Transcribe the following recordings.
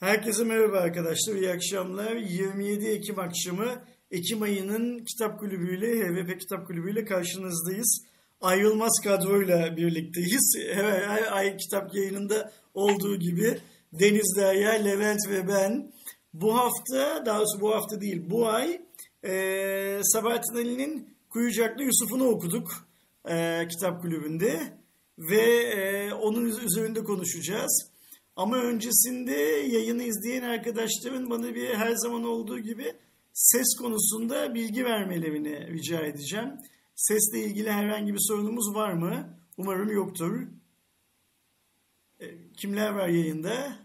Herkese merhaba arkadaşlar, iyi akşamlar. 27 Ekim akşamı Ekim ayının Kitap Kulübü ile HVP Kitap Kulübü ile karşınızdayız. Ayrılmaz kadroyla birlikteyiz. Her, her ay kitap yayınında olduğu gibi Deniz Derya, Levent ve ben. Bu hafta, daha doğrusu bu hafta değil, bu ay e, Sabahattin Ali'nin Kuyucaklı Yusuf'unu okuduk e, kitap kulübünde. Ve e, onun üzerinde konuşacağız. Ama öncesinde yayını izleyen arkadaşların bana bir her zaman olduğu gibi ses konusunda bilgi vermelerini rica edeceğim. Sesle ilgili herhangi bir sorunumuz var mı? Umarım yoktur. E, kimler var yayında?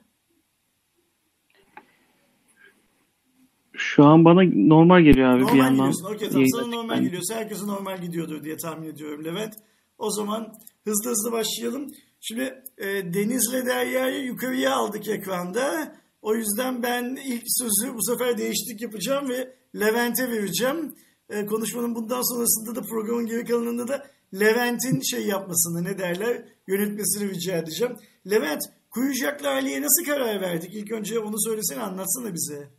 Şu an bana normal geliyor abi normal bir yandan. Gidiyorsun. Okey tamam sana normal geliyorsa herkese normal gidiyordur diye tahmin ediyorum Levent. O zaman hızlı hızlı başlayalım. Şimdi e, Deniz'le Derya'yı yukarıya aldık ekranda. O yüzden ben ilk sözü bu sefer değişiklik yapacağım ve Levent'e vereceğim. E, konuşmanın bundan sonrasında da programın geri kalanında da Levent'in şey yapmasını ne derler yönetmesini rica edeceğim. Levent Kuyucaklı Ali'ye nasıl karar verdik? İlk önce onu söylesene anlatsana bize.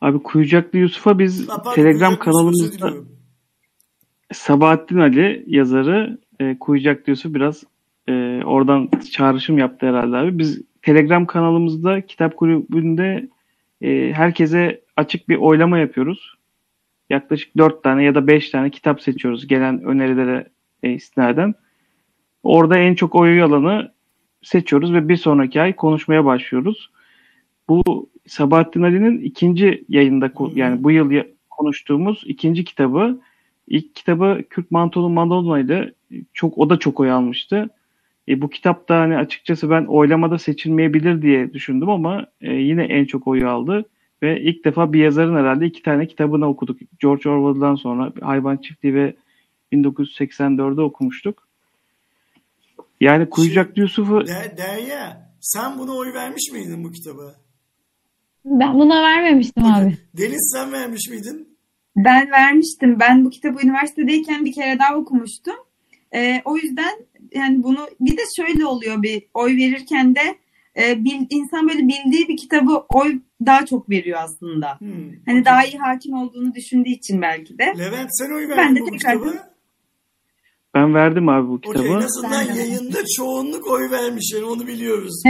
Abi Kuyucaklı Yusuf'a biz Ha, pardon, Telegram Kuyucaklı kanalımızda. Sabahattin Ali yazarı e, Kuyucaklı Yusuf biraz e, oradan çağrışım yaptı herhalde abi. Biz Telegram kanalımızda kitap kulübünde e, herkese açık bir oylama yapıyoruz. Yaklaşık 4 tane ya da 5 tane kitap seçiyoruz gelen önerilere e, istinaden. Orada en çok oyu alanı seçiyoruz ve bir sonraki ay konuşmaya başlıyoruz. Bu Sabahattin Ali'nin ikinci yayında yani bu yıl konuştuğumuz ikinci kitabı. İlk kitabı Kürt Mantolu ile çok o da çok oy almıştı. E, bu kitap da hani açıkçası ben oylamada seçilmeyebilir diye düşündüm ama e, yine en çok oyu aldı ve ilk defa bir yazarın herhalde iki tane kitabını okuduk. George Orwell'dan sonra Hayvan Çiftliği ve 1984'de okumuştuk. Yani Kuyucaklı Yusuf'u Der- Derya sen buna oy vermiş miydin bu kitaba? Ben buna vermemiştim abi. Deniz sen vermiş miydin? Ben vermiştim. Ben bu kitabı üniversitedeyken bir kere daha okumuştum. Ee, o yüzden yani bunu bir de şöyle oluyor bir oy verirken de e, bil, insan böyle bildiği bir kitabı oy daha çok veriyor aslında. Hmm. Hani daha iyi hakim olduğunu düşündüğü için belki de. Levent sen oy Ben verdin de mi bu tekrar- kitabı? ben verdim abi bu kitabı. en azından Ben de. yayında çoğunluk oy vermiş yani onu biliyoruz.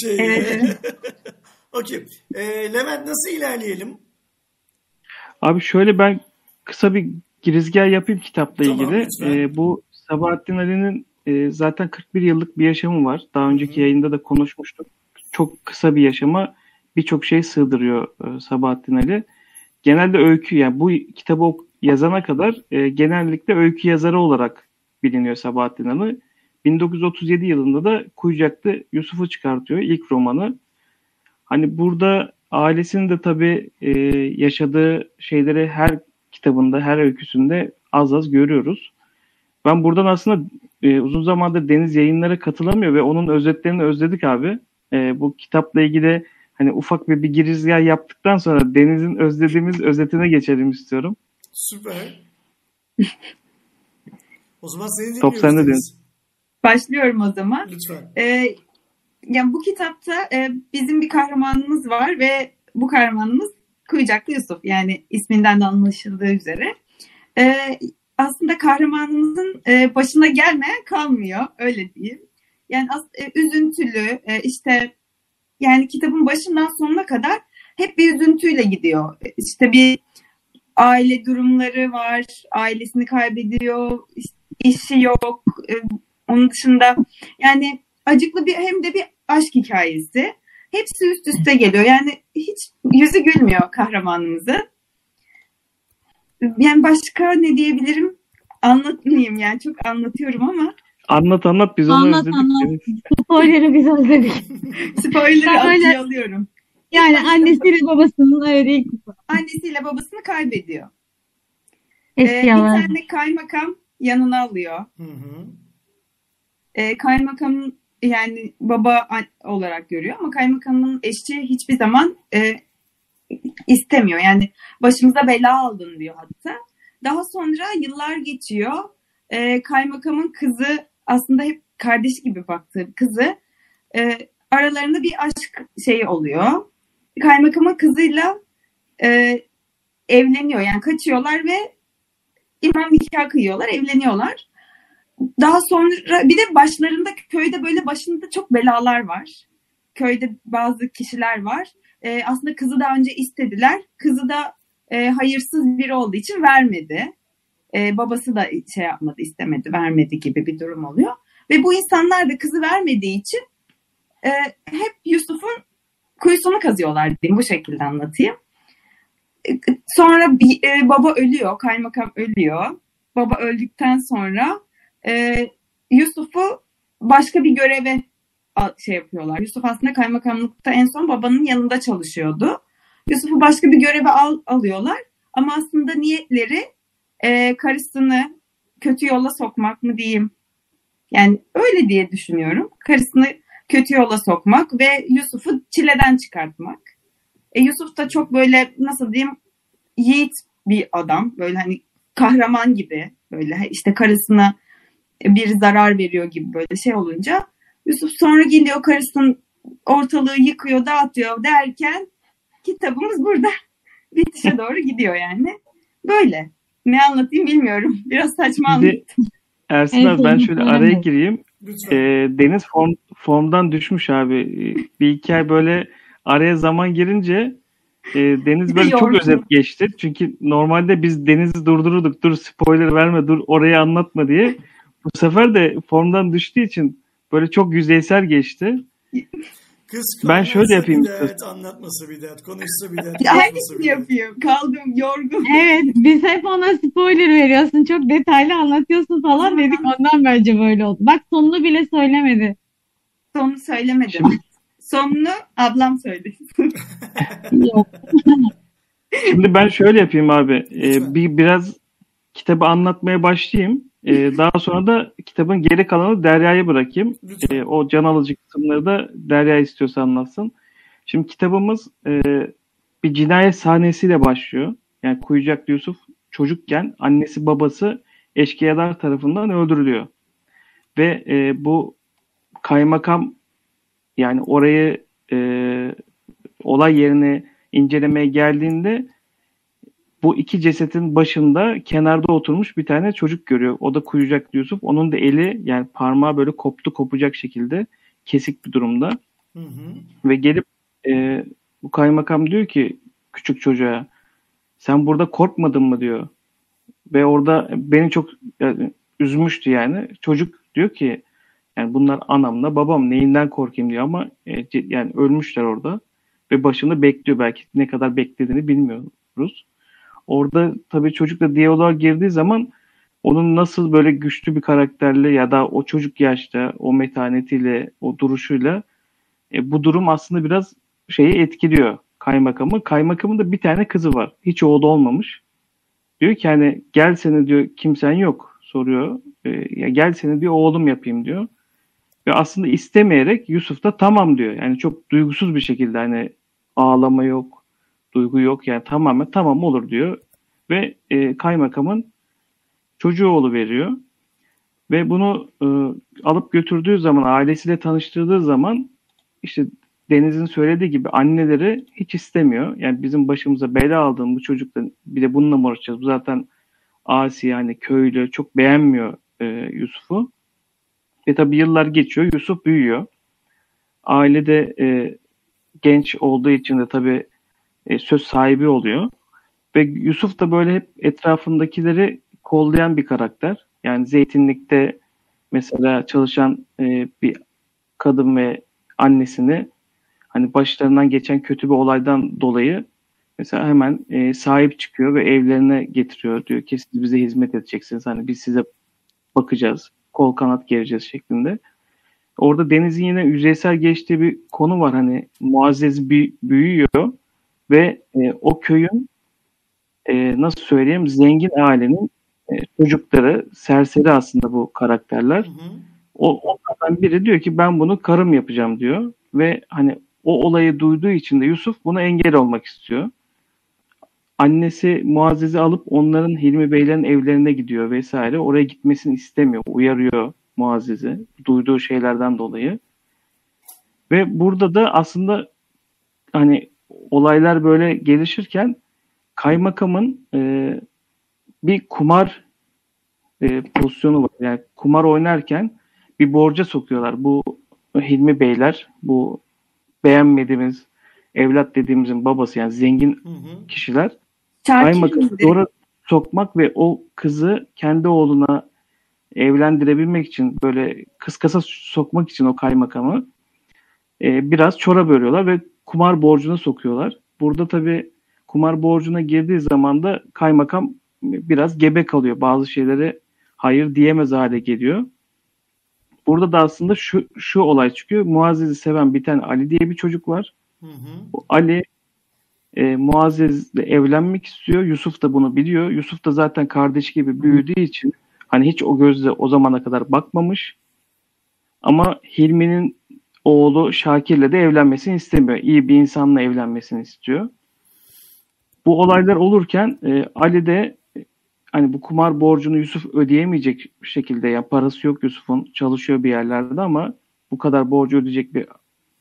şey, Evet, Okey. Ee, Levent nasıl ilerleyelim? Abi şöyle ben kısa bir girizgah yapayım kitapla Tamam, ilgili. lütfen. Ee, bu Sabahattin Ali'nin e, zaten 41 yıllık bir yaşamı var. Daha önceki yayında da konuşmuştuk. Çok kısa bir yaşama birçok şey sığdırıyor e, Sabahattin Ali. Genelde öykü yani bu kitabı yazana kadar e, genellikle öykü yazarı olarak biliniyor Sabahattin Ali. 1937 yılında da Kuyucaklı Yusuf'u çıkartıyor ilk romanı. Hani burada ailesinin de tabii e, yaşadığı şeyleri her kitabında, her öyküsünde az az görüyoruz. Ben buradan aslında e, uzun zamandır Deniz yayınlara katılamıyor ve onun özetlerini özledik abi. E, bu kitapla ilgili hani ufak bir, bir girizgah yaptıktan sonra Deniz'in özlediğimiz özetine geçelim istiyorum. Süper. O zaman seni dinliyoruz. Top sende Deniz. Başlıyorum o zaman. Lütfen. Ee, yani bu kitapta e, bizim bir kahramanımız var ve bu kahramanımız Kuyucaklı Yusuf. Yani isminden de anlaşıldığı üzere. Ee, aslında kahramanımızın e, başına gelmeyen kalmıyor. Öyle diyeyim. Yani e, üzüntülü e, işte yani kitabın başından sonuna kadar hep bir üzüntüyle gidiyor. İşte bir aile durumları var. Ailesini kaybediyor. iş- işi yok. Onun dışında yani acıklı bir hem de bir aşk hikayesi. Hepsi üst üste geliyor. Yani hiç yüzü gülmüyor kahramanımızın. Yani başka ne diyebilirim? Anlatmayayım yani çok anlatıyorum ama Anlat anlat biz onu Anlat, özledik. anlat. Spoiler'ı biz özledik. spoiler'ı öyle- alıyorum. Yani annesiyle babasının ilk Annesiyle babasını kaybediyor. eski Ee, bir tane kaymakam yanına alıyor. Hı hı. Ee, kaymakamın yani baba olarak görüyor ama kaymakamın eşi hiçbir zaman e, istemiyor. Yani başımıza bela aldın diyor hatta. Daha sonra yıllar geçiyor. Ee, kaymakamın kızı aslında hep kardeşi gibi baktığı kızı e, aralarında bir aşk şeyi oluyor. Kaymakamın kızıyla e, evleniyor. Yani kaçıyorlar ve imam nikah kıyıyorlar, evleniyorlar. Daha sonra bir de başlarında köyde böyle başında çok belalar var. Köyde bazı kişiler var. E, aslında kızı daha önce istediler. Kızı da e, hayırsız biri olduğu için vermedi. E, babası da şey yapmadı, istemedi, vermedi gibi bir durum oluyor. Ve bu insanlar da kızı vermediği için e, hep Yusuf'un kuyusunu kazıyorlar diyeyim. Bu şekilde anlatayım. E, sonra e, baba ölüyor, kaymakam ölüyor. Baba öldükten sonra e, Yusuf'u başka bir göreve şey yapıyorlar. Yusuf aslında kaymakamlıkta en son babanın yanında çalışıyordu. Yusuf'u başka bir göreve al, alıyorlar. Ama aslında niyetleri e, karısını kötü yola sokmak mı diyeyim. Yani öyle diye düşünüyorum. Karısını kötü yola sokmak ve Yusuf'u çileden çıkartmak. E, Yusuf da çok böyle nasıl diyeyim yiğit bir adam. Böyle hani kahraman gibi böyle işte karısına bir zarar veriyor gibi böyle şey olunca Yusuf sonra gidiyor karısının ortalığı yıkıyor dağıtıyor derken kitabımız burada bitişe doğru gidiyor yani. Böyle. Ne anlatayım bilmiyorum. Biraz saçma anlattım. Ersin abi ben şöyle araya gireyim. E, Deniz form, formdan düşmüş abi. Bir iki ay böyle araya zaman girince e, Deniz böyle çok özet geçti. Çünkü normalde biz Deniz'i durdururduk. Dur spoiler verme, dur orayı anlatma diye. Bu sefer de formdan düştüğü için böyle çok yüzeysel geçti. Kız ben şöyle yapayım. Bir dert, anlatması bir dert, konuşsa bir dert. Aynısını yapıyor. Kaldım yorgun. Evet biz hep ona spoiler veriyorsun. Çok detaylı anlatıyorsun falan dedik. Ondan bence böyle oldu. Bak sonunu bile söylemedi. Sonunu söylemedim. Sonunu ablam söyledi. Yok. Şimdi ben şöyle yapayım abi. Ee, bir biraz kitabı anlatmaya başlayayım. Ee, daha sonra da kitabın geri kalanı Derya'ya bırakayım. Ee, o can alıcı kısımları da Derya istiyorsa anlatsın. Şimdi kitabımız e, bir cinayet sahnesiyle başlıyor. Yani Kuyucak Yusuf çocukken annesi babası eşkıyalar tarafından öldürülüyor. Ve e, bu kaymakam yani orayı e, olay yerine incelemeye geldiğinde bu iki cesetin başında kenarda oturmuş bir tane çocuk görüyor. O da Kuyucak Yusuf. Onun da eli yani parmağı böyle koptu kopacak şekilde kesik bir durumda. Hı hı. Ve gelip e, bu kaymakam diyor ki küçük çocuğa sen burada korkmadın mı diyor. Ve orada beni çok yani, üzmüştü yani. Çocuk diyor ki yani bunlar anamla babam neyinden korkayım diyor ama e, yani ölmüşler orada ve başında bekliyor belki ne kadar beklediğini bilmiyoruz. Orada tabii çocukla diyaloğa girdiği zaman onun nasıl böyle güçlü bir karakterle ya da o çocuk yaşta o metanetiyle o duruşuyla e, bu durum aslında biraz şeyi etkiliyor kaymakamı. Kaymakamın da bir tane kızı var. Hiç oğlu olmamış. Diyor ki hani gel seni diyor kimsen yok soruyor. E, ya gel seni diyor oğlum yapayım diyor. Ve aslında istemeyerek Yusuf da tamam diyor. Yani çok duygusuz bir şekilde hani ağlama yok, duygu yok. Yani tamamen tamam olur diyor. Ve e, kaymakamın çocuğu oğlu veriyor. Ve bunu e, alıp götürdüğü zaman, ailesiyle tanıştırdığı zaman işte Deniz'in söylediği gibi anneleri hiç istemiyor. Yani bizim başımıza bela aldığım bu çocukla bir de bununla mı uğraşacağız? Bu zaten asi yani köylü çok beğenmiyor e, Yusuf'u. Ve tabii yıllar geçiyor. Yusuf büyüyor. Ailede e, genç olduğu için de tabii e, söz sahibi oluyor. Ve Yusuf da böyle hep etrafındakileri kollayan bir karakter. Yani zeytinlikte mesela çalışan e, bir kadın ve annesini hani başlarından geçen kötü bir olaydan dolayı mesela hemen e, sahip çıkıyor ve evlerine getiriyor. Diyor ki siz bize hizmet edeceksiniz. Hani biz size bakacağız. Kol kanat gereceğiz şeklinde. Orada Deniz'in yine yüzeysel geçtiği bir konu var. Hani Muazzez bir büyüyor ve e, o köyün e, nasıl söyleyeyim zengin ailenin e, çocukları serseri aslında bu karakterler. Hı hı. O onlardan biri diyor ki ben bunu karım yapacağım diyor ve hani o olayı duyduğu için de Yusuf buna engel olmak istiyor. Annesi Muazzez'i alıp onların Hilmi Beylerin evlerine gidiyor vesaire. Oraya gitmesini istemiyor. Uyarıyor Muazzez'i. Duyduğu şeylerden dolayı. Ve burada da aslında hani olaylar böyle gelişirken kaymakamın e, bir kumar e, pozisyonu var. Yani kumar oynarken bir borca sokuyorlar. Bu Hilmi Beyler, bu beğenmediğimiz evlat dediğimizin babası yani zengin Hı hı. kişiler kaymakamı zora sokmak ve o kızı kendi oğluna evlendirebilmek için böyle kıskasa sokmak için o kaymakamı e, biraz çora bölüyorlar ve kumar borcuna sokuyorlar. Burada tabii kumar borcuna girdiği zaman da kaymakam biraz gebe kalıyor. Bazı şeylere hayır diyemez hale geliyor. Burada da aslında şu şu olay çıkıyor. Muazzez'i seven bir tane Ali diye bir çocuk var. Hı hı. Bu Ali e, Muazzez'le evlenmek istiyor. Yusuf da bunu biliyor. Yusuf da zaten kardeş gibi büyüdüğü için hani hiç o gözle o zamana kadar bakmamış. Ama Hilmi'nin oğlu Şakir'le de evlenmesini istemiyor. İyi bir insanla evlenmesini istiyor. Bu olaylar olurken e, Ali de hani bu kumar borcunu Yusuf ödeyemeyecek şekilde ya parası yok Yusuf'un çalışıyor bir yerlerde ama bu kadar borcu ödeyecek bir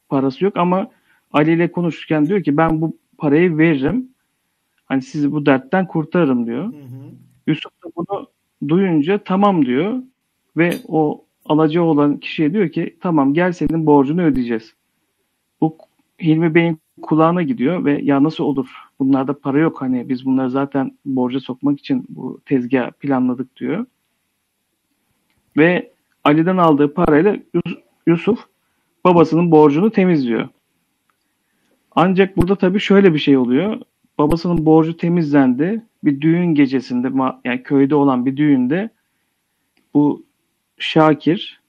parası yok ama Ali ile konuşurken diyor ki ben bu parayı veririm. Hani sizi bu dertten kurtarırım diyor. Hı hı. Yusuf da bunu duyunca tamam diyor ve o alacağı olan kişiye diyor ki tamam gel senin borcunu ödeyeceğiz. Bu Hilmi Bey'in kulağına gidiyor ve ya nasıl olur bunlarda para yok hani biz bunları zaten borca sokmak için bu tezgah planladık diyor. Ve Ali'den aldığı parayla Yus- Yusuf babasının borcunu temizliyor. Ancak burada tabii şöyle bir şey oluyor. Babasının borcu temizlendi. Bir düğün gecesinde yani köyde olan bir düğünde bu Şakir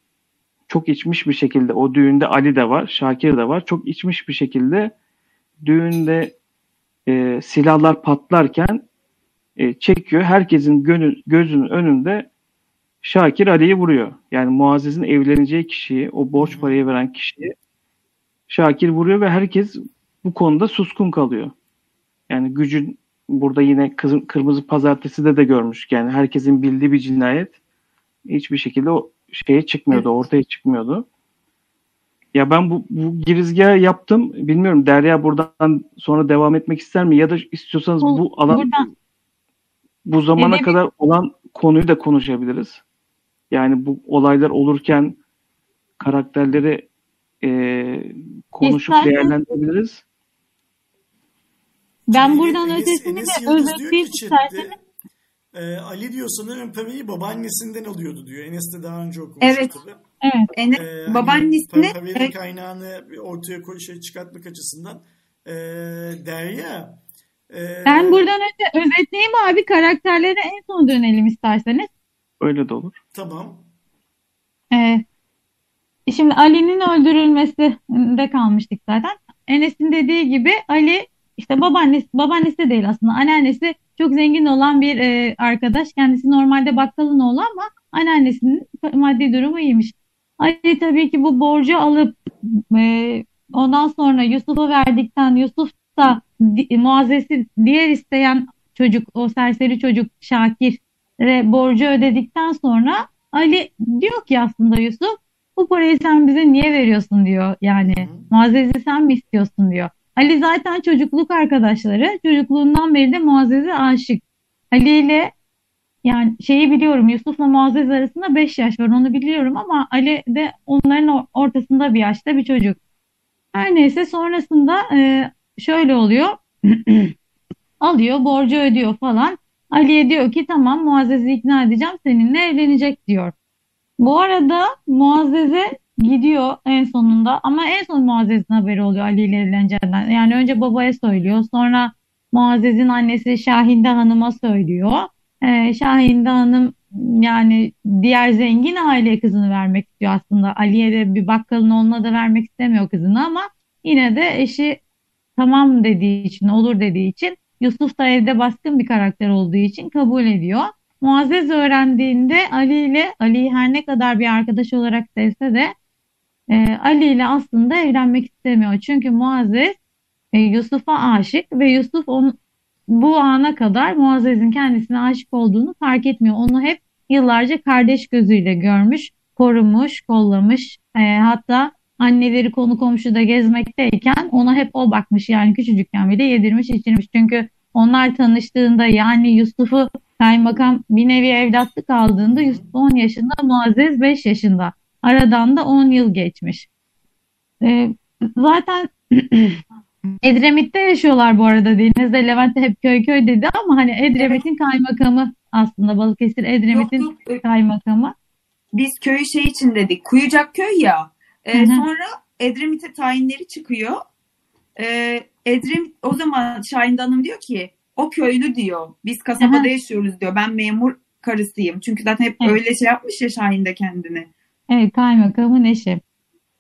çok içmiş bir şekilde o düğünde Ali de var, Şakir de var. Çok içmiş bir şekilde düğünde e, silahlar patlarken e, çekiyor. Herkesin gönül, gözünün önünde Şakir Ali'yi vuruyor. Yani Muazzez'in evleneceği kişiyi, o borç parayı veren kişiyi Şakir vuruyor ve herkes bu konuda suskun kalıyor. Yani gücün burada yine kızın, Kırmızı Pazartesi'de de görmüştük. Yani herkesin bildiği bir cinayet hiçbir şekilde o şeye çıkmıyordu, ortaya çıkmıyordu. Ya ben bu, bu girizgahı yaptım. Bilmiyorum Derya buradan sonra devam etmek ister mi? Ya da istiyorsanız Bu- bu alan buradan- bu zamana Edebi- kadar olan konuyu da konuşabiliriz. Yani bu olaylar olurken karakterleri e, konuşup İstersen- değerlendirebiliriz. Ben buradan ötesini de chatte, isterseniz. E, Ali diyor sanırım parayı babaannesinden alıyordu diyor. Enes de daha önce okumuş. Evet. tabii. Evet. Ene- Ee, hani babaannesine para- paranın kaynağını ortaya koy, şey çıkartmak açısından e, Derya e, Ben buradan önce özetleyeyim abi karakterlere en son dönelim isterseniz. Öyle de olur. tamam Ee, şimdi Ali'nin öldürülmesinde kalmıştık zaten. Enes'in dediği gibi Ali işte babaannesi, babaannesi de değil aslında anneannesi çok zengin olan bir e, arkadaş. Kendisi normalde bakkalın oğlu ama anneannesinin maddi durumu iyiymiş. Ali tabii ki bu borcu alıp e, ondan sonra Yusuf'a verdikten Yusuf da di- Muazzez'i diğer isteyen çocuk o serseri çocuk Şakir'e borcu ödedikten sonra Ali diyor ki aslında Yusuf bu parayı sen bize niye veriyorsun diyor. Yani. Muazzez'i sen mi istiyorsun diyor. Ali zaten çocukluk arkadaşları. Çocukluğundan beri de Muazzez'e aşık. Ali ile yani şeyi biliyorum Yusuf'la Muazzez arasında 5 yaş var onu biliyorum ama Ali de onların or- ortasında bir yaşta bir çocuk. Her neyse sonrasında e, şöyle oluyor. Alıyor borcu ödüyor falan. Ali'ye diyor ki tamam Muazzez'i ikna edeceğim seninle evlenecek diyor. Bu arada Muazzez'e gidiyor en sonunda ama en son Muazzez'in haberi oluyor Ali ile evleneceğinden. Yani önce babaya söylüyor sonra Muazzez'in annesi Şahinde Hanım'a söylüyor. Ee, Şahinde Hanım yani diğer zengin aile kızını vermek istiyor aslında. Ali'ye de bir bakkalın oğluna da vermek istemiyor kızını ama yine de eşi tamam dediği için, olur dediği için Yusuf da evde baskın bir karakter olduğu için kabul ediyor. Muazzez öğrendiğinde Ali ile Ali'yi her ne kadar bir arkadaş olarak sevse de e, Ali ile aslında evlenmek istemiyor. Çünkü Muazzez e, Yusuf'a aşık ve Yusuf onun, bu ana kadar Muazzez'in kendisine aşık olduğunu fark etmiyor. Onu hep yıllarca kardeş gözüyle görmüş, korumuş, kollamış. E, hatta anneleri konu komşuda gezmekteyken ona hep o bakmış yani küçücükken bile yedirmiş içirmiş. Çünkü onlar tanıştığında yani Yusuf'u kaymakam bir nevi evlatlık aldığında Yusuf 10 yaşında, Muazzez 5 yaşında. Aradan da 10 yıl geçmiş. Ee, zaten Edremit'te yaşıyorlar bu arada. Deniz'de Levent'te hep köy köy dedi ama hani Edremit'in kaymakamı aslında Balıkesir Edremit'in Yok, yok, e, kaymakamı. biz köyü şey için dedik. Kuyucak köy ya. E, sonra Edremit'e tayinleri çıkıyor. E, Edremit o zaman Şahin Hanım diyor ki o köylü diyor. Biz kasabada Hı hı. yaşıyoruz diyor. Ben memur karısıyım. Çünkü zaten hep Evet. öyle şey yapmış ya Şahin de kendini. Evet kaymakamın eşi.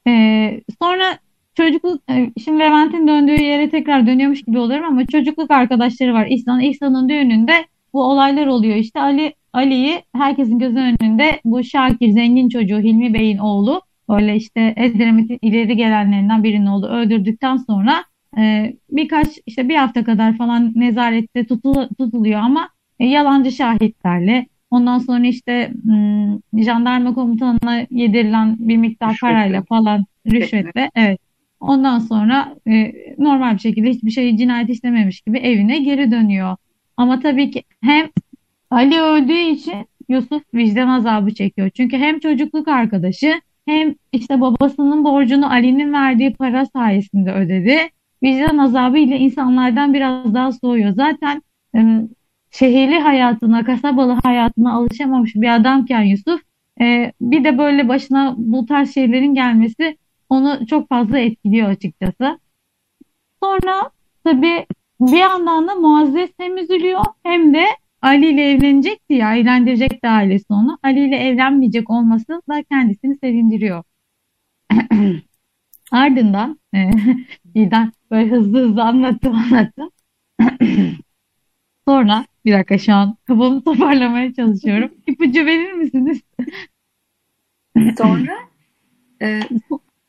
Ee, sonra çocukluk, e, şimdi Levent'in döndüğü yere tekrar dönüyormuş gibi oluyorum ama çocukluk arkadaşları var. İhsan, İhsan'ın düğününde bu olaylar oluyor. İşte Ali Ali'yi herkesin gözü önünde bu Şakir zengin çocuğu Hilmi Bey'in oğlu böyle işte Edremit'in ileri gelenlerinden birinin oğlu öldürdükten sonra e, birkaç işte bir hafta kadar falan nezarette tutul- tutuluyor ama e, yalancı şahitlerle Ondan sonra işte jandarma komutanına yedirilen bir miktar Rüşvetle. parayla falan rüşvetle evet. Ondan sonra e, normal bir şekilde hiçbir şey cinayet işlememiş gibi evine geri dönüyor. Ama tabii ki hem Ali öldüğü için Yusuf vicdan azabı çekiyor. Çünkü hem çocukluk arkadaşı hem işte babasının borcunu Ali'nin verdiği para sayesinde ödedi. Vicdan azabı ile insanlardan biraz daha soğuyor. Zaten şehirli hayatına, kasabalı hayatına alışamamış bir adamken Yusuf, e, bir de böyle başına bu tarz şeylerin gelmesi onu çok fazla etkiliyor açıkçası. Sonra tabii bir yandan da Muazzez hem üzülüyor hem de Ali ile evlenecekti ya, evlendirecekti ailesi onu. Ali ile evlenmeyecek olması da kendisini sevindiriyor. Ardından e, böyle hızlı hızlı anlattım anlattım. Sonra bir dakika şu an kafamı toparlamaya çalışıyorum. İpucu verir misiniz? Sonra e,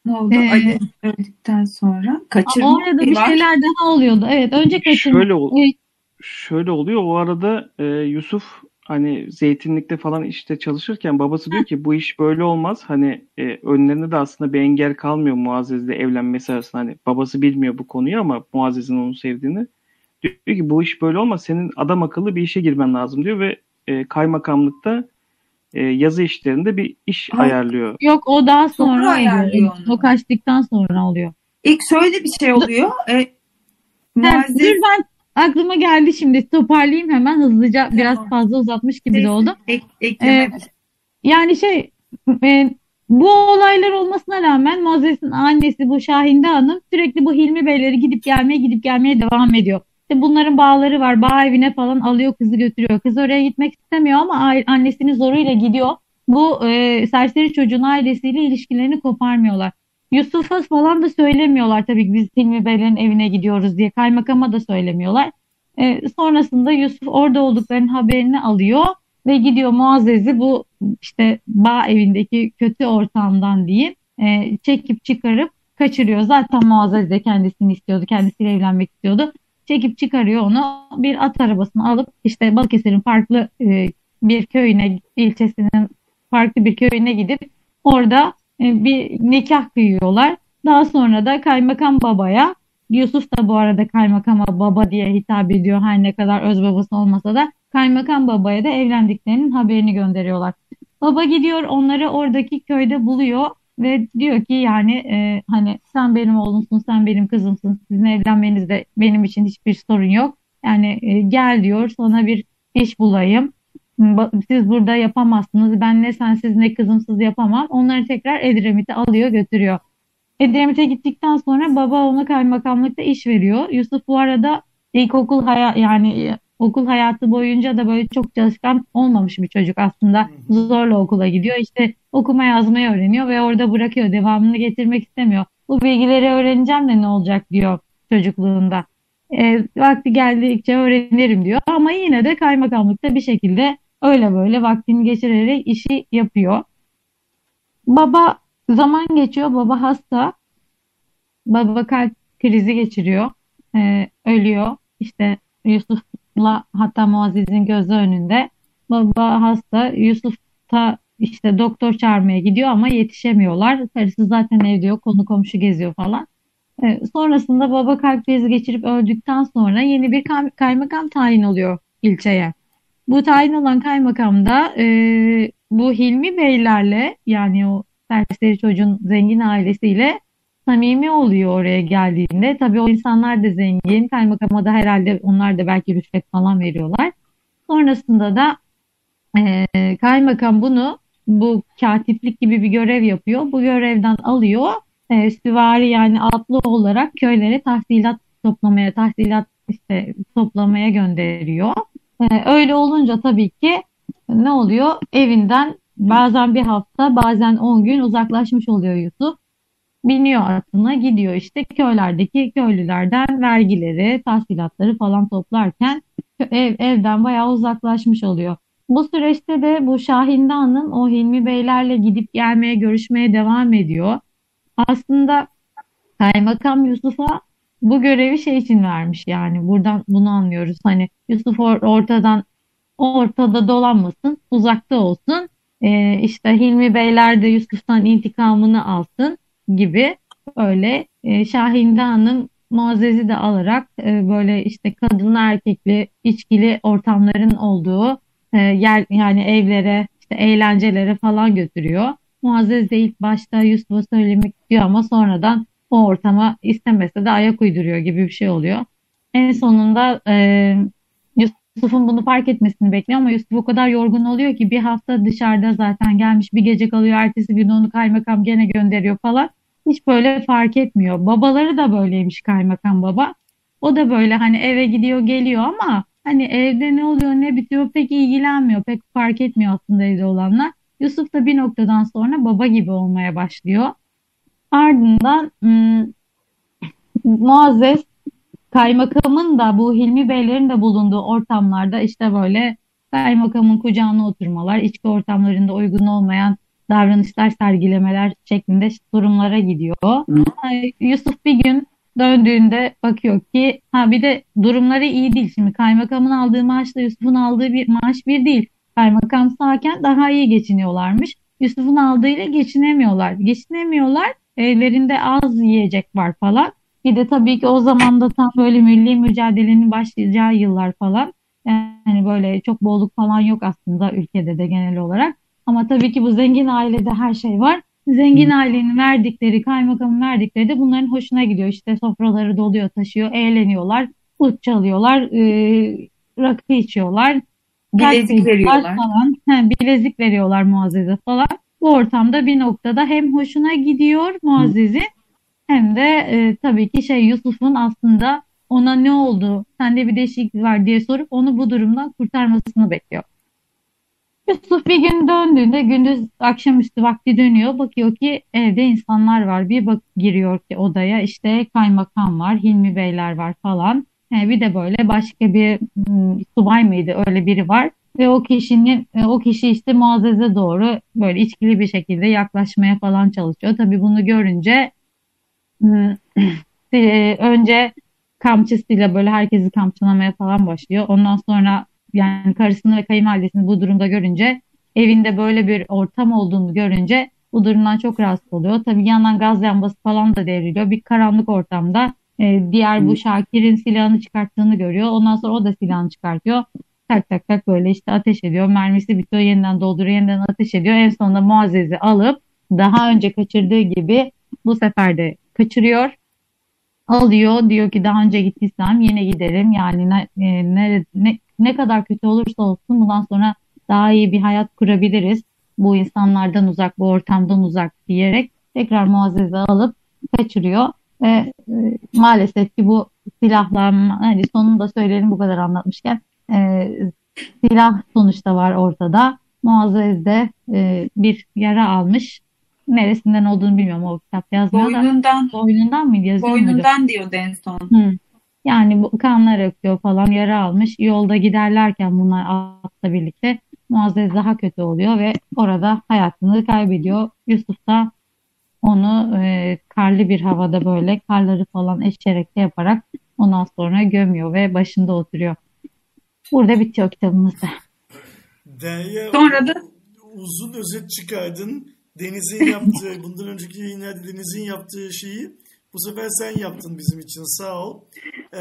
ne oldu? Ee, Ali öldükten sonra kaçırma O arada bir var. şeyler daha oluyordu. Evet önce kaçırma. Şöyle ol- Evet, Şöyle oluyor. O arada e, Yusuf hani zeytinlikte falan işte çalışırken babası diyor ki bu iş böyle olmaz. Hani e, önlerinde de aslında bir engel kalmıyor Muazzez'le evlenmesi arasında. Hani babası bilmiyor bu konuyu ama Muazzez'in onu sevdiğini. Diyor ki bu iş böyle olmaz. Senin adam akıllı bir işe girmen lazım diyor ve e, kaymakamlıkta e, yazı işlerinde bir iş Ha. ayarlıyor. Yok o daha Sonra sonra oluyor. ayarlıyor onu. O kaçtıktan sonra oluyor. İlk şöyle bir şey oluyor. E, Ha, Muazzez dur ben aklıma geldi şimdi toparlayayım hemen hızlıca biraz fazla uzatmış gibi de oldu. ek, ekleme Ee, Yani şey e, bu olaylar olmasına rağmen Muazzez'in annesi bu Şahinde Hanım sürekli bu Hilmi Beyleri gidip gelmeye gidip gelmeye devam ediyor. İşte bunların bağları var. Bağ evine falan alıyor kızı götürüyor. Kız oraya gitmek istemiyor ama annesinin zoruyla gidiyor. Bu e, serseri çocuğun ailesiyle ilişkilerini koparmıyorlar. Yusuf'a falan da söylemiyorlar tabii ki biz Hilmi Beylerin evine gidiyoruz diye. Kaymakama da söylemiyorlar. E, sonrasında Yusuf orada olduklarının haberini alıyor ve gidiyor Muazzez'i bu işte bağ evindeki kötü ortamdan diyeyim e, çekip çıkarıp kaçırıyor. Zaten Muazzez de kendisini istiyordu. Kendisiyle evlenmek istiyordu. Çekip çıkarıyor onu bir at arabasına alıp işte Balıkesir'in farklı e, bir köyüne, ilçesinin farklı bir köyüne gidip orada e, bir nikah kıyıyorlar. Daha sonra da kaymakam babaya Yusuf da bu arada kaymakama baba diye hitap ediyor her ne kadar öz babası olmasa da kaymakam babaya da evlendiklerinin haberini gönderiyorlar. Baba gidiyor onları oradaki köyde buluyor ve diyor ki yani e, hani sen benim oğlumsun, sen benim kızımsın, sizin evlenmenizde benim için hiçbir sorun yok. Yani e, gel diyor sana bir iş bulayım. Siz burada yapamazsınız. Ben ne sensiz ne kızımsız yapamam. Onları tekrar Edremit'e alıyor götürüyor. Edremit'e gittikten sonra baba ona kaymakamlıkta iş veriyor. Yusuf bu arada ilkokul haya yani okul hayatı boyunca da böyle çok çalışkan olmamış bir çocuk aslında. Zorla okula gidiyor. İşte okuma yazmayı öğreniyor ve orada bırakıyor. Devamını getirmek istemiyor. Bu bilgileri öğreneceğim de ne olacak diyor çocukluğunda. E, vakti geldikçe öğrenirim diyor. Ama yine de kaymakamlıkta bir şekilde öyle böyle vaktini geçirerek işi yapıyor. Baba zaman geçiyor. Baba hasta. Baba kalp krizi geçiriyor. Ee, ölüyor. İşte Yusuf'la hatta Muazzez'in gözü önünde. Baba hasta. Yusuf da işte doktor çağırmaya gidiyor ama yetişemiyorlar. Karısı zaten evde yok, konu komşu geziyor falan. E, sonrasında baba kalp krizi geçirip öldükten sonra yeni bir kay- kaymakam tayin oluyor ilçeye. Bu tayin olan kaymakam da e, bu Hilmi Beylerle yani o serseri çocuğun zengin ailesiyle samimi oluyor oraya geldiğinde. Tabii o insanlar da zengin. Kaymakama da herhalde onlar da belki rüşvet falan veriyorlar. Sonrasında da e, kaymakam bunu bu katiplik gibi bir görev yapıyor. Bu görevden alıyor. E, süvari yani atlı olarak köylere tahsilat toplamaya, tahsilat işte toplamaya gönderiyor. E, öyle olunca tabii ki ne oluyor? Evinden bazen bir hafta, bazen 10 gün uzaklaşmış oluyor Yusuf. Biniyor atına gidiyor işte köylerdeki köylülerden vergileri, tahsilatları falan toplarken ev, evden bayağı uzaklaşmış oluyor. Bu süreçte de bu Şahinde Hanım o Hilmi Beylerle gidip gelmeye, görüşmeye devam ediyor. Aslında Kaymakam Yusuf'a bu görevi şey için vermiş yani buradan bunu anlıyoruz. Hani Yusuf or- ortadan ortada dolanmasın, uzakta olsun. Ee, işte Hilmi Beyler de Yusuf'tan intikamını alsın gibi böyle e, Şahinde Hanım Muazzez'i de alarak e, böyle işte kadınlı erkekli içkili ortamların olduğu e, yer yani evlere işte eğlencelere falan götürüyor. Muazzez de ilk başta Yusuf'a söylemek istiyor ama sonradan o ortama istemese de ayak uyduruyor gibi bir şey oluyor. En sonunda e, Yusuf'un bunu fark etmesini bekliyor ama Yusuf o kadar yorgun oluyor ki bir hafta dışarıda zaten gelmiş bir gece kalıyor. Ertesi gün onu kaymakam gene gönderiyor falan. Hiç böyle fark etmiyor. Babaları da böyleymiş kaymakam baba. O da böyle hani eve gidiyor geliyor ama hani evde ne oluyor ne bitiyor pek ilgilenmiyor. Pek fark etmiyor aslında evde olanlar. Yusuf da bir noktadan sonra baba gibi olmaya başlıyor. Ardından ım, Muazzez kaymakamın da bu Hilmi Beylerin de bulunduğu ortamlarda işte böyle kaymakamın kucağına oturmalar, içki ortamlarında uygun olmayan davranışlar sergilemeler şeklinde durumlara gidiyor. Ay, Yusuf bir gün döndüğünde bakıyor ki ha bir de durumları iyi değil. Şimdi kaymakamın aldığı maaşla Yusuf'un aldığı bir maaş bir değil. Kaymakam sağken daha iyi geçiniyorlarmış. Yusuf'un aldığıyla geçinemiyorlar. Geçinemiyorlar. Evlerinde az yiyecek var falan. Bir de tabii ki o zaman da tam böyle milli mücadelenin başlayacağı yıllar falan. Yani böyle çok bolluk falan yok aslında ülkede de genel olarak. Ama tabii ki bu zengin ailede her şey var. Zengin ailenin verdikleri, kaymakamın verdikleri de bunların hoşuna gidiyor. İşte sofraları doluyor, taşıyor, eğleniyorlar, ut çalıyorlar, e, rakı içiyorlar. Bilezik veriyorlar. Falan. He, bilezik veriyorlar Muazzez'e falan. Bu ortamda bir noktada hem hoşuna gidiyor Muazzez'in hem de e, tabii ki şey Yusuf'un aslında ona ne oldu, sende bir değişiklik var diye sorup onu bu durumdan kurtarmasını bekliyor. Yusuf bir gün döndüğünde gündüz akşamüstü vakti dönüyor. Bakıyor ki evde insanlar var. Bir bak giriyor ki odaya işte kaymakam var, Hilmi Beyler var falan. E, bir de böyle başka bir m, subay mıydı öyle biri var. Ve o kişinin e, o kişi işte Muazzez'e doğru böyle içkili bir şekilde yaklaşmaya falan çalışıyor. Tabii bunu görünce m, e, önce kamçısıyla böyle herkesi kamçılamaya falan başlıyor. Ondan sonra yani karısını ve kayınvalidesini bu durumda görünce evinde böyle bir ortam olduğunu görünce bu durumdan çok rahatsız oluyor. Tabii bir yandan gaz lambası falan da devriliyor. Bir karanlık ortamda e, diğer bu Şakir'in silahını çıkarttığını görüyor. Ondan sonra o da silahını çıkartıyor. Tak tak tak böyle işte ateş ediyor. Mermisi bitiyor. Yeniden dolduruyor. Yeniden ateş ediyor. En sonunda Muazzez'i alıp daha önce kaçırdığı gibi bu sefer de kaçırıyor. Alıyor. Diyor ki daha önce gittiysem yine giderim. Yani ne, e, ne, ne, ne kadar kötü olursa olsun bundan sonra daha iyi bir hayat kurabiliriz. Bu insanlardan uzak, bu ortamdan uzak diyerek tekrar Muazzez'i alıp kaçırıyor. Ve e, maalesef ki bu silahlanma, hani sonunda söyleyelim bu kadar anlatmışken e, silah sonuçta var ortada. Muazzez de e, bir yara almış. Neresinden olduğunu bilmiyorum o kitap yazmıyor da. Boynundan, Boynundan mıydı yazıyor muydu? boynundan diyordu en son. Hı. Yani bu kanlar akıyor falan yara almış. Yolda giderlerken bunlar atla birlikte Muazzez daha kötü oluyor ve orada hayatını kaybediyor. Yusuf da onu e, karlı bir havada böyle karları falan eşerek de yaparak ondan sonra gömüyor ve başında oturuyor. Burada bitiyor kitabımız da. Derya Sonra da uzun özet çıkardın. Deniz'in yaptığı, bundan önceki yayınlarda Deniz'in yaptığı şeyi bu sefer sen yaptın bizim için. Sağ ol. Ee,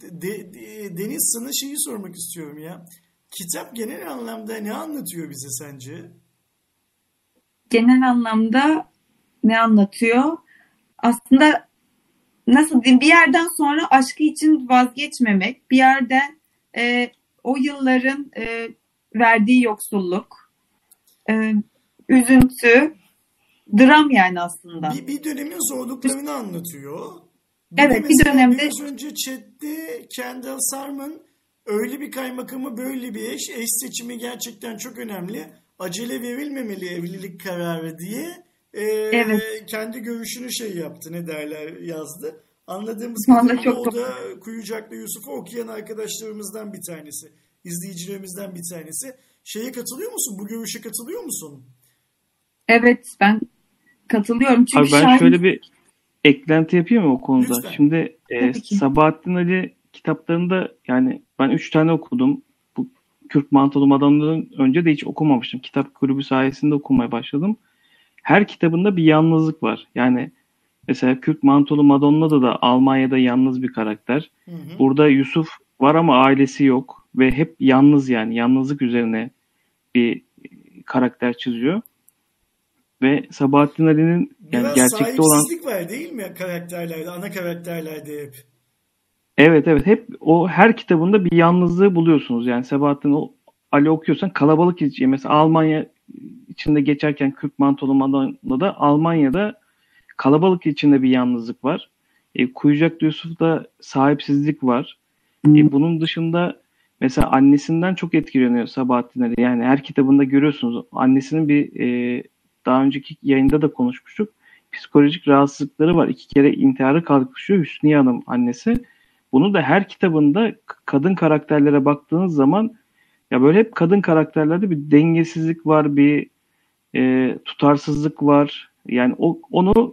de, de, Deniz sana şeyi sormak istiyorum ya. Kitap genel anlamda ne anlatıyor bize sence? Genel anlamda ne anlatıyor? Aslında nasıl diyeyim bir yerden sonra aşkı için vazgeçmemek, bir yerden e, o yılların e, verdiği yoksulluk, e, üzüntü, dram yani aslında. Bir, bir dönemin zorluklarını anlatıyor. Bir evet bir dönemde. Biraz önce chatte Kendall Sarman öyle bir kaymakamı böyle bir eş, eş seçimi gerçekten çok önemli. Acele verilmemeli evlilik kararı diye e, evet. kendi görüşünü şey yaptı ne derler yazdı. Anladığımız kadarıyla çok o da Kuyucaklı Yusuf'u okuyan arkadaşlarımızdan bir tanesi. izleyicilerimizden bir tanesi. Şeye katılıyor musun? Bu görüşe katılıyor musun? Evet ben katılıyorum. Çünkü Abi ben şahin... şöyle bir eklenti yapayım mı o konuda? Lütfen. Şimdi e, Sabahattin Ali kitaplarında yani ben üç tane okudum. Bu Kürk Mantolu Madonna'dan önce de hiç okumamıştım. Kitap kulübü sayesinde okumaya başladım. Her kitabında bir yalnızlık var. Yani mesela Kürk Mantolu Madonna'da da Almanya'da yalnız bir karakter. Hı hı. Burada Yusuf var ama ailesi yok ve hep yalnız yani yalnızlık üzerine bir karakter çiziyor. Ve Sabahattin Ali'nin yani Biraz gerçekte olan sahipsizlik var değil mi karakterlerde, ana karakterlerde hep? Evet evet hep o her kitabında bir yalnızlığı buluyorsunuz. Yani Sabahattin Ali okuyorsan kalabalık içi mesela Almanya içinde geçerken Kürk Mantolu Madonna'da Almanya'da kalabalık içinde bir yalnızlık var. E, Kuyucak Yusuf'ta sahipsizlik var. E, bunun dışında mesela annesinden çok etkileniyor Sabahattin Ali. Yani her kitabında görüyorsunuz annesinin bir e, daha önceki yayında da konuşmuştuk. Psikolojik rahatsızlıkları var. İki kere intiharı kalkışıyor Hüsniye Hanım annesi. Bunu da her kitabında kadın karakterlere baktığınız zaman ya böyle hep kadın karakterlerde bir dengesizlik var, bir e, tutarsızlık var. Yani o, onu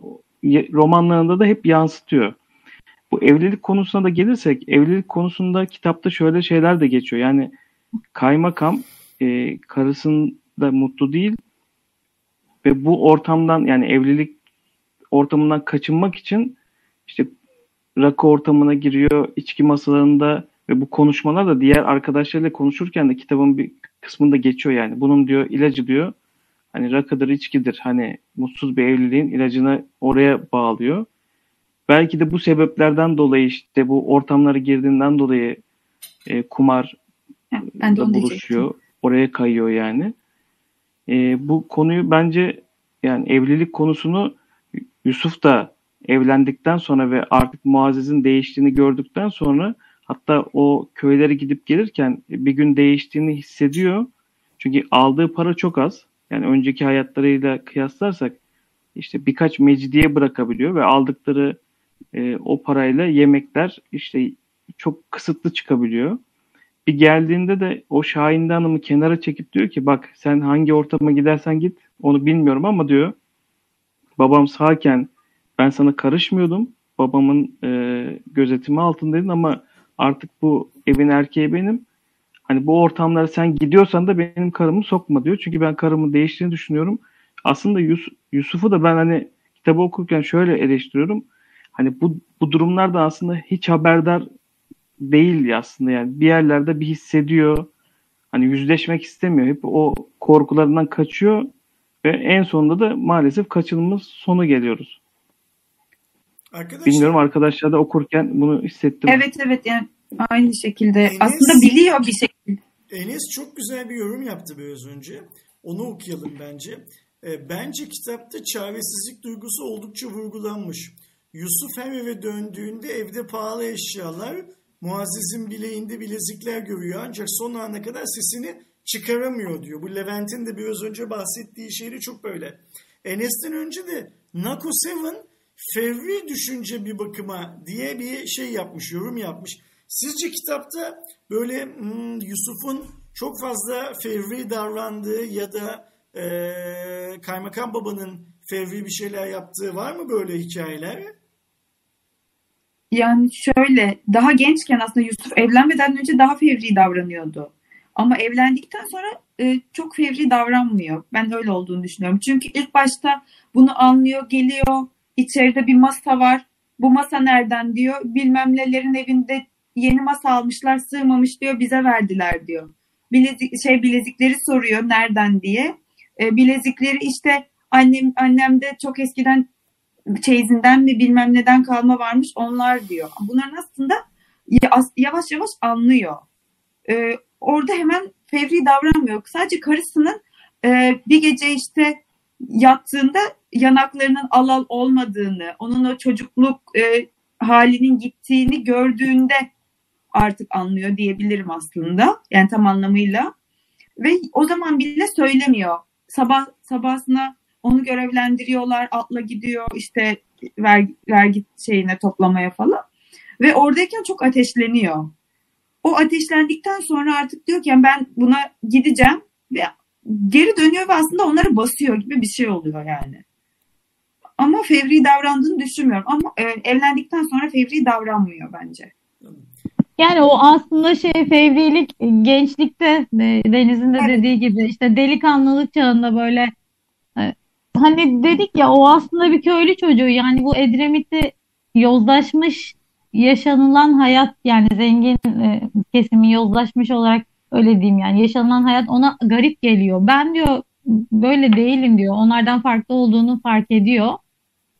romanlarında da hep yansıtıyor. Bu evlilik konusuna da gelirsek, evlilik konusunda kitapta şöyle şeyler de geçiyor. Yani kaymakam e, karısında mutlu değil ve bu ortamdan yani evlilik ortamından kaçınmak için işte rakı ortamına giriyor, içki masalarında ve bu konuşmalar da diğer arkadaşlarıyla konuşurken de kitabın bir kısmında geçiyor yani. Bunun diyor ilacı diyor hani rakıdır, içkidir. Hani mutsuz bir evliliğin ilacını oraya bağlıyor. Belki de bu sebeplerden dolayı işte bu ortamlara girdiğinden dolayı e, kumar Ben de buluşuyor. diyecektim. Oraya kayıyor yani. E, bu konuyu bence yani evlilik konusunu Yusuf da evlendikten sonra ve artık Muazzez'in değiştiğini gördükten sonra hatta o köylere gidip gelirken bir gün değiştiğini hissediyor. Çünkü aldığı para çok az. Yani önceki hayatlarıyla kıyaslarsak işte birkaç mecidiye bırakabiliyor ve aldıkları e, o parayla yemekler işte çok kısıtlı çıkabiliyor. Bir geldiğinde de o Şahin Hanım'ı kenara çekip diyor ki bak sen hangi ortama gidersen git onu bilmiyorum ama diyor babam sağken ben sana karışmıyordum. Babamın e, gözetimi altındaydın ama artık bu evin erkeği benim. Hani bu ortamlara sen gidiyorsan da benim karımı sokma diyor. Çünkü ben karımın değiştiğini düşünüyorum. Aslında Yus- Yusuf'u da ben hani kitabı okurken şöyle eleştiriyorum. Hani bu, bu durumlardan aslında hiç haberdar değil aslında yani. Bir yerlerde bir hissediyor. Hani yüzleşmek istemiyor. Hep o korkularından kaçıyor ve en sonunda da maalesef kaçınılmaz sonu geliyoruz. Arkadaşlar Bilmiyorum arkadaşlar da okurken bunu hissettim. Evet evet yani aynı şekilde. Enes- Aslında biliyor bir şekilde. Enes çok güzel bir yorum yaptı biraz önce. Onu okuyalım bence. E, bence kitapta çaresizlik duygusu oldukça vurgulanmış. Yusuf her eve döndüğünde evde pahalı eşyalar, Muazzez'in bileğinde bilezikler görüyor ancak son ana kadar sesini çıkaramıyor diyor. Bu Levent'in de biraz önce bahsettiği şeyi çok böyle. Enes'ten önce de Nako Seven fevri düşünce bir bakıma diye bir şey yapmış, yorum yapmış. Sizce kitapta böyle hmm, Yusuf'un çok fazla fevri davrandığı ya da eee, kaymakam babanın fevri bir şeyler yaptığı var mı böyle hikayeler? Yani şöyle daha gençken aslında Yusuf evlenmeden önce daha fevri davranıyordu. Ama evlendikten sonra e, çok fevri davranmıyor. Ben öyle olduğunu düşünüyorum. Çünkü ilk başta bunu anlıyor, geliyor. İçeride bir masa var. Bu masa nereden diyor. Bilmem nelerin evinde yeni masa almışlar, sığmamış diyor. Bize verdiler diyor. Bilezik, şey bilezikleri soruyor nereden diye. E, bilezikleri işte annem annemde çok eskiden çeyizinden mi bilmem neden kalma varmış onlar diyor. Bunların aslında yavaş yavaş anlıyor. Ee, orada hemen fevri davranmıyor. Sadece karısının e, bir gece işte yattığında yanaklarının alal olmadığını, onun o çocukluk e, halinin gittiğini gördüğünde artık anlıyor diyebilirim aslında. Yani tam anlamıyla. Ve o zaman bile söylemiyor. Sabah sabahsına onu görevlendiriyorlar, atla gidiyor işte vergi, vergi şeyine toplamaya falan. Ve oradayken çok ateşleniyor. O ateşlendikten sonra artık diyor ki ben buna gideceğim ve geri dönüyor ve aslında onları basıyor gibi bir şey oluyor yani. Ama fevri davrandığını düşünmüyorum. Ama e, evlendikten sonra fevri davranmıyor bence. Yani o aslında şey fevrilik gençlikte Deniz'in de dediği gibi işte delikanlılık çağında böyle e, hani dedik ya o aslında bir köylü çocuğu yani bu Edremit'te yozlaşmış yaşanılan hayat yani zengin e, kesimi yozlaşmış olarak öyle diyeyim yani yaşanılan hayat ona garip geliyor. Ben diyor böyle değilim diyor. Onlardan farklı olduğunu fark ediyor.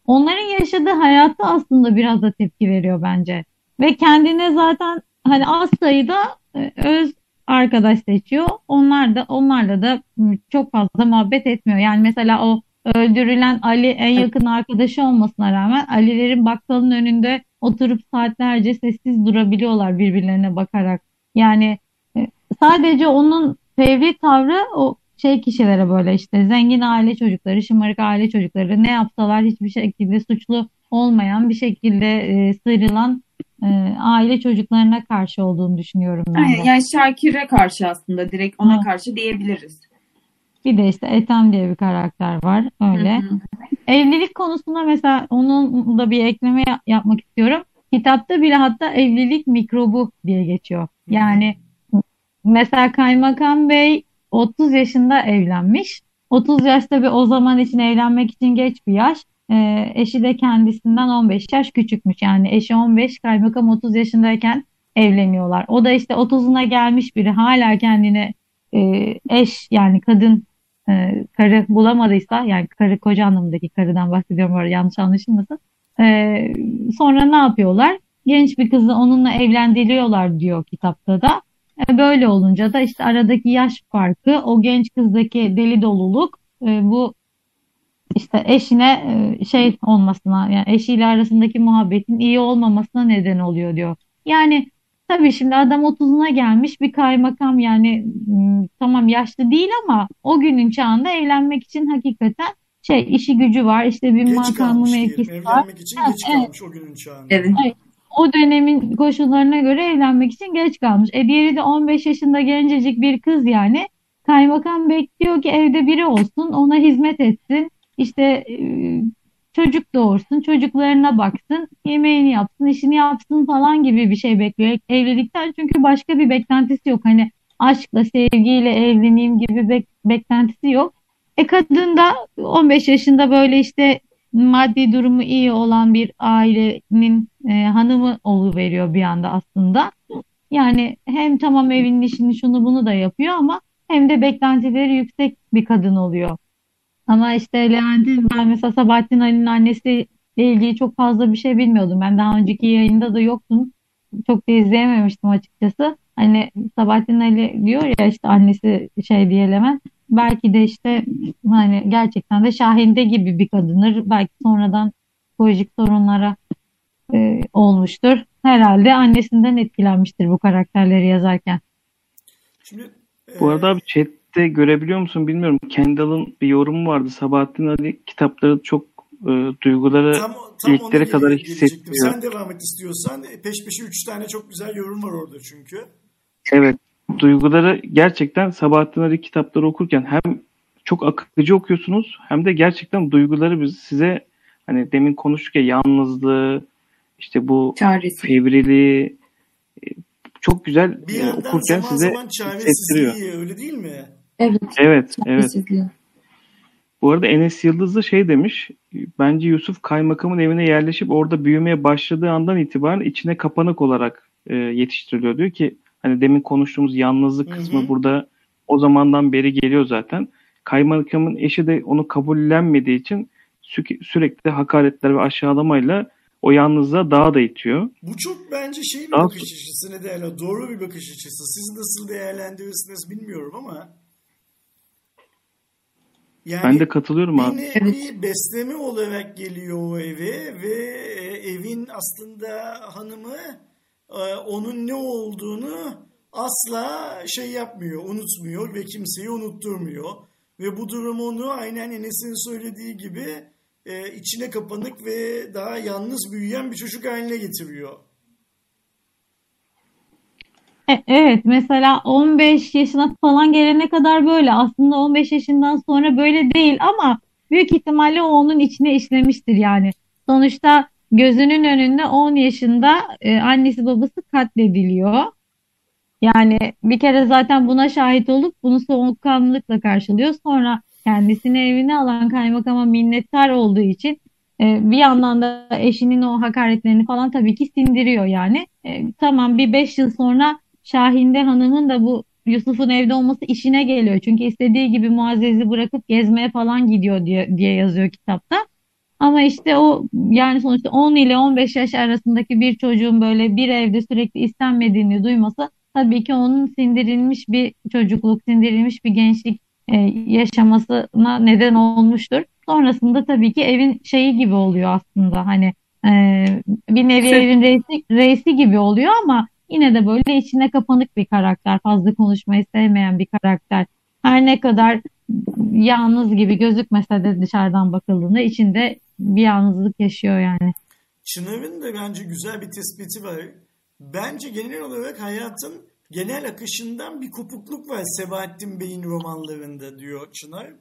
Onların yaşadığı hayatı aslında biraz da tepki veriyor bence. Ve kendine zaten hani az sayıda e, öz arkadaş seçiyor. Onlar da onlarla da çok fazla muhabbet etmiyor. Yani mesela o öldürülen Ali en yakın arkadaşı olmasına rağmen Ali'lerin bakkalın önünde oturup saatlerce sessiz durabiliyorlar birbirlerine bakarak. Yani e, sadece onun fevri tavrı o şey kişilere böyle işte zengin aile çocukları, şımarık aile çocukları ne yapsalar hiçbir şekilde suçlu olmayan bir şekilde e, sıyrılan e, aile çocuklarına karşı olduğunu düşünüyorum ben de. Yani Şakir'e karşı aslında direkt ona ha. karşı diyebiliriz. Bir de işte Ethem diye bir karakter var öyle. Hı hı. Evlilik konusunda mesela onun da bir ekleme yapmak istiyorum. Kitapta bile hatta evlilik mikrobu diye geçiyor. Yani mesela Kaymakam Bey 30 yaşında evlenmiş. 30 yaş tabii o zaman için evlenmek için geç bir yaş. E, eşi de kendisinden 15 yaş küçükmüş. Yani eşi 15, kaymakam 30 yaşındayken evleniyorlar. O da işte 30'una gelmiş biri hala kendine e, eş yani kadın e, karı bulamadıysa yani karı koca anlamındaki karıdan bahsediyorum orada yanlış anlaşılmasın. E, sonra ne yapıyorlar? Genç bir kızı onunla evlendiriyorlar diyor kitapta da. E, böyle olunca da işte aradaki yaş farkı, o genç kızdaki deli doluluk e, bu işte eşine e, şey olmasına yani eşiyle arasındaki muhabbetin iyi olmamasına neden oluyor diyor. Yani tabii şimdi adam 30'una gelmiş bir kaymakam yani tamam yaşlı değil ama o günün çağında evlenmek için hakikaten şey işi gücü var işte bir geç makamı mevkisi var. Evlenmek için geç evet. kalmış o günün çağında. Evet. evet. O dönemin koşullarına göre evlenmek için geç kalmış. E diğeri de 15 yaşında gencecik bir kız yani. Kaymakam bekliyor ki evde biri olsun, ona hizmet etsin işte e, çocuk doğursun, çocuklarına baksın, yemeğini yapsın, işini yapsın falan gibi bir şey bekliyor evlilikten. Çünkü başka bir beklentisi yok. Hani aşkla, sevgiyle evleneyim gibi bir beklentisi yok. E kadın da 15 yaşında böyle işte maddi durumu iyi olan bir ailenin e, hanımı veriyor bir anda aslında. Yani hem tamam evinin işini şunu bunu da yapıyor ama hem de beklentileri yüksek bir kadın oluyor. Ama işte Levent'in ben mesela Sabahattin Ali'nin annesiyle ilgili çok fazla bir şey bilmiyordum. Ben daha önceki yayında da yoktum. Çok da izleyememiştim açıkçası. Hani Sabahattin Ali diyor ya işte annesi şey diye Levent. Belki de işte hani gerçekten de Şahinde gibi bir kadınır. Belki sonradan psikolojik sorunlara e, olmuştur. Herhalde annesinden etkilenmiştir bu karakterleri yazarken. Şimdi, e... Bu arada bir chat de görebiliyor musun bilmiyorum. Kendall'ın bir yorumu vardı. Sabahattin Ali kitapları çok e, duyguları tam, tam iliklere kadar hissettiriyor. Sen devam et istiyorsan. Peş peşe üç tane çok güzel yorum var orada çünkü. Evet. Duyguları gerçekten Sabahattin Ali kitapları okurken hem çok akıcı okuyorsunuz hem de gerçekten duyguları biz size hani demin konuştuk ya yalnızlığı işte bu Çaresi. fevriliği çok güzel Bir e, yandan okurken zaman size zaman hissettiriyor. çaresizliği öyle değil mi? Evet. Evet, evet. Bu arada Enes Yıldız da şey demiş. Bence Yusuf kaymakamın evine yerleşip orada büyümeye başladığı andan itibaren içine kapanık olarak e, yetiştiriliyor. Diyor ki hani demin konuştuğumuz yalnızlık Hı hı. kısmı burada o zamandan beri geliyor zaten. Kaymakamın eşi de onu kabullenmediği için sü- sürekli hakaretler ve aşağılamayla o yalnızlığa daha da itiyor. Bu çok bence şey bir Daha- bakış açısı ne derler doğru bir bakış açısı. Siz nasıl değerlendirirsiniz bilmiyorum ama yani Ben de katılıyorum bir abi. nevi besleme olarak geliyor o eve ve e, evin aslında hanımı e, onun ne olduğunu asla şey yapmıyor, unutmuyor ve kimseyi unutturmuyor. Ve bu durum onu aynen Enes'in söylediği gibi e, içine kapanık ve daha yalnız büyüyen bir çocuk haline getiriyor. E- Evet mesela 15 yaşına falan gelene kadar böyle aslında 15 yaşından sonra böyle değil ama büyük ihtimalle o onun içine işlemiştir yani. Sonuçta gözünün önünde 10 yaşında e, annesi babası katlediliyor. Yani bir kere zaten buna şahit olup bunu soğukkanlılıkla karşılıyor. Sonra kendisini evine alan kaymakama minnettar olduğu için e, bir yandan da eşinin o hakaretlerini falan tabii ki sindiriyor yani. E, tamam bir 5 yıl sonra Şahinde Hanım'ın da bu Yusuf'un evde olması işine geliyor. Çünkü istediği gibi Muazzez'i bırakıp gezmeye falan gidiyor diye, diye yazıyor kitapta. Ama işte o yani sonuçta 10 ile 15 yaş arasındaki bir çocuğun böyle bir evde sürekli istenmediğini duyması tabii ki onun sindirilmiş bir çocukluk, sindirilmiş bir gençlik e, yaşamasına neden olmuştur. Sonrasında tabii ki evin şeyi gibi oluyor aslında hani e, bir nevi Şey- evin reisi, reisi gibi oluyor ama yine de böyle içine kapanık bir karakter, fazla konuşmayı sevmeyen bir karakter. Her ne kadar yalnız gibi gözükmese de dışarıdan bakıldığında içinde bir yalnızlık yaşıyor yani. Çınar'ın da bence güzel bir tespiti var. Bence genel olarak hayatın genel akışından bir kopukluk var Sebahattin Bey'in romanlarında diyor Çınar.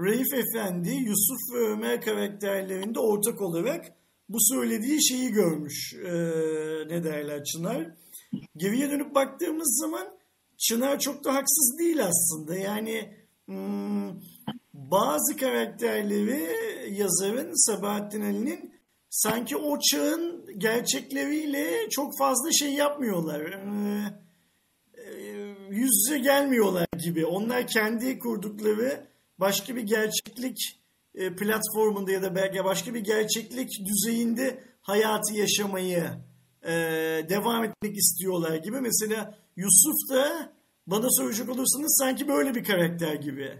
Raif Efendi, Yusuf ve Ömer karakterlerinde ortak olarak bu söylediği şeyi görmüş. Ee, ne derler Çınar? Geriye dönüp baktığımız zaman Çınar çok da haksız değil aslında. Yani hmm, bazı karakterleri yazarın Sabahattin Ali'nin sanki o çağın gerçekleriyle çok fazla şey yapmıyorlar. Ee, yüz yüze gelmiyorlar gibi. Onlar kendi kurdukları başka bir gerçeklik e, platformunda ya da belki başka bir gerçeklik düzeyinde hayatı yaşamayı e, devam etmek istiyorlar gibi. Mesela Yusuf da bana söyleyecek olursanız sanki böyle bir karakter gibi.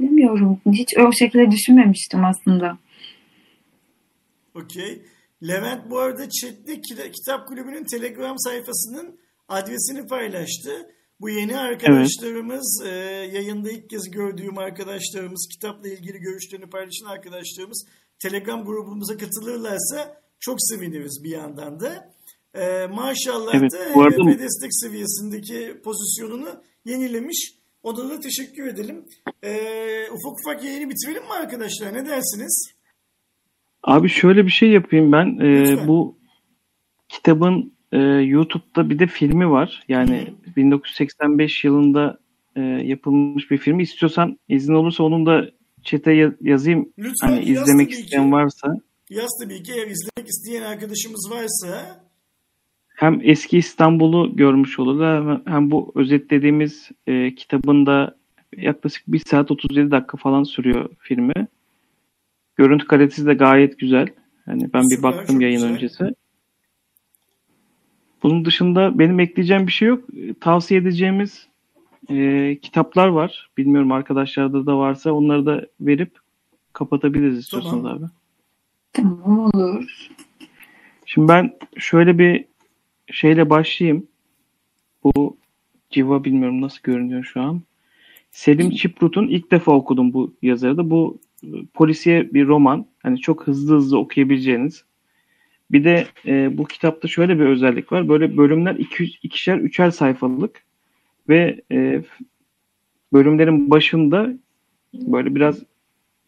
Bilmiyorum. Hiç o şekilde düşünmemiştim aslında. Okey. Levent bu arada chatte Kita- Kitap Kulübü'nün Telegram sayfasının adresini paylaştı. Bu yeni arkadaşlarımız, e, yayında ilk kez gördüğüm arkadaşlarımız, kitapla ilgili görüşlerini paylaşan arkadaşlarımız Telegram grubumuza katılırlarsa çok seviniriz bir yandan da. E, maşallah Evet, da HDP destek seviyesindeki pozisyonunu yenilemiş. Ona da teşekkür edelim. E, ufak ufak yayını bitirelim mi arkadaşlar? Ne dersiniz? Abi şöyle bir şey yapayım ben. Ee, bu kitabın e, YouTube'da bir de filmi var. Yani 1985 yılında e, yapılmış bir filmi. İstiyorsan izin olursa onun da ya- yazayım. Lütfen Hani yaz izlemek tabii ki. isteyen varsa. Yaz tabii ki eğer izlemek isteyen arkadaşımız varsa Hem eski İstanbul'u görmüş olurlar hem, hem bu özetlediğimiz e, kitabın da yaklaşık 1 saat 37 dakika falan sürüyor filmi. Görüntü kalitesi de gayet güzel. Hani ben bir baktım yayın güzel. öncesi. Bunun dışında benim ekleyeceğim bir şey yok. E, Tavsiye edeceğimiz e, kitaplar var. Bilmiyorum arkadaşlarda da varsa onları da verip kapatabiliriz istiyorsanız Tamam. abi. Tamam olur. Şimdi ben şöyle bir şeyle başlayayım. Bu civa bilmiyorum nasıl görünüyor şu an. Selim Çiprut'un ilk defa okudum bu yazarı da. Bu polisiye bir roman. Hani çok hızlı hızlı okuyabileceğiniz. Bir de e, bu kitapta şöyle bir özellik var. Böyle bölümler 200, ikişer, üçer sayfalık ve e, bölümlerin başında böyle biraz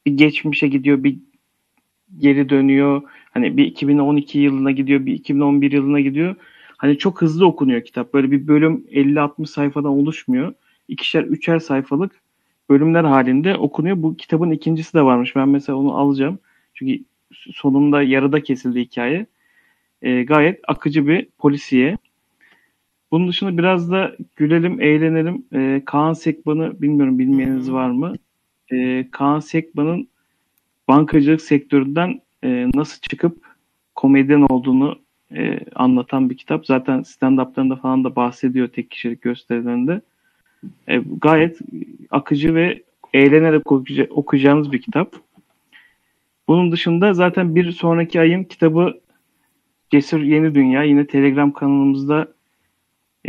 bir geçmişe gidiyor, bir geri dönüyor. Hani bir 2012 yılına gidiyor, bir 2011 yılına gidiyor. Hani çok hızlı okunuyor kitap. Böyle bir bölüm 50-60 sayfadan oluşmuyor. İkişer, üçer sayfalık bölümler halinde okunuyor. Bu kitabın ikincisi de varmış. Ben mesela onu alacağım. Çünkü sonunda yarıda kesildi hikaye. E, gayet akıcı bir polisiye. Bunun dışında biraz da gülelim, eğlenelim. E, Kaan Sekban'ı bilmiyorum bilmeyeniniz var mı? E, Kaan Sekban'ın bankacılık sektöründen e, nasıl çıkıp komedyen olduğunu e, anlatan bir kitap. Zaten stand-up'larında falan da bahsediyor tek kişilik gösterilerinde. E, gayet akıcı ve eğlenerek okuyacağınız bir kitap. Bunun dışında zaten bir sonraki ayın kitabı Cesur Yeni Dünya yine Telegram kanalımızda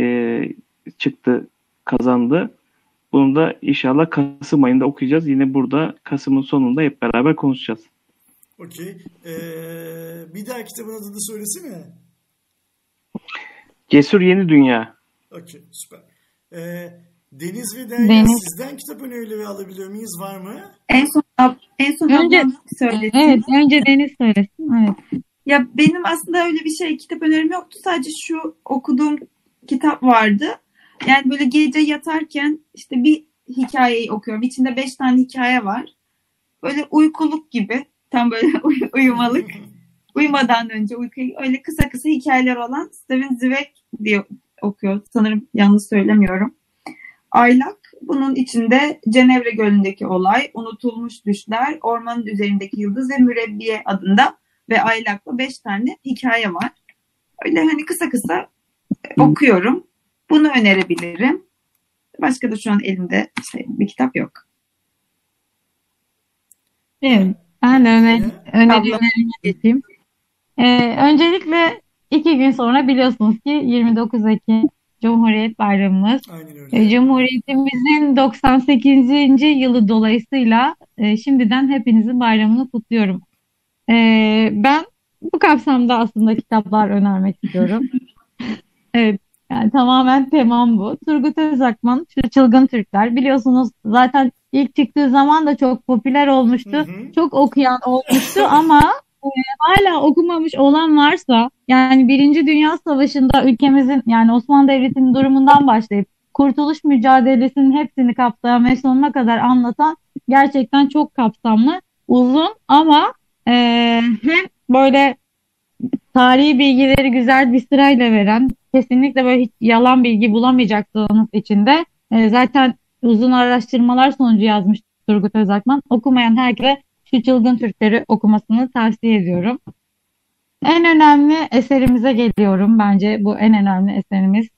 e, çıktı, kazandı. Bunu da inşallah Kasım ayında okuyacağız. Yine burada Kasım'ın sonunda hep beraber konuşacağız. Okey. Ee, bir daha kitabın adını söylesene. Cesur Yeni Dünya. Okey, süper. Ee, Deniz ve Derya Deniz. sizden kitap önerileri alabiliyor muyuz? Var mı? En son en son önce, söylesin. Evet, önce Deniz söylesin. Evet. Ya benim aslında öyle bir şey kitap önerim yoktu. Sadece şu okuduğum kitap vardı. Yani böyle gece yatarken işte bir hikayeyi okuyorum. İçinde beş tane hikaye var. Böyle uykuluk gibi. Tam böyle uy- uyumalık. Uyumadan önce uykuya öyle kısa kısa hikayeler olan Steven Zweig diye okuyor. Sanırım yanlış söylemiyorum. Aylak bunun içinde Cenevre Gölü'ndeki olay, unutulmuş düşler, ormanın üzerindeki yıldız ve mürebbiye adında ve aylakla beş tane hikaye var. Öyle hani kısa kısa okuyorum. Bunu önerebilirim. Başka da şu an elimde işte bir kitap yok. Evet. Ben de öne, önerilerime geçeyim. Ee, öncelikle iki gün sonra biliyorsunuz ki 29 Ekim Cumhuriyet Bayramımız. E, Cumhuriyetimizin 98. yılı dolayısıyla e, şimdiden hepinizin bayramını kutluyorum. E, ben bu kapsamda aslında kitaplar önermek istiyorum. evet, yani tamamen temam bu. Turgut Özakman, şu Çılgın Türkler. Biliyorsunuz zaten ilk çıktığı zaman da çok popüler olmuştu. Hı hı. Çok okuyan olmuştu ama e, hala okumamış olan varsa yani Birinci Dünya Savaşı'nda ülkemizin yani Osmanlı Devleti'nin durumundan başlayıp kurtuluş mücadelesinin hepsini kapsayan ve sonuna kadar anlatan gerçekten çok kapsamlı, uzun ama e, hem böyle tarihi bilgileri güzel bir sırayla veren, kesinlikle böyle hiç yalan bilgi bulamayacaksınız içinde. E, zaten uzun araştırmalar sonucu yazmış Turgut Özakman. Okumayan herkese şu çılgın Türkleri okumasını tavsiye ediyorum. En önemli eserimize geliyorum. Bence bu en önemli eserimiz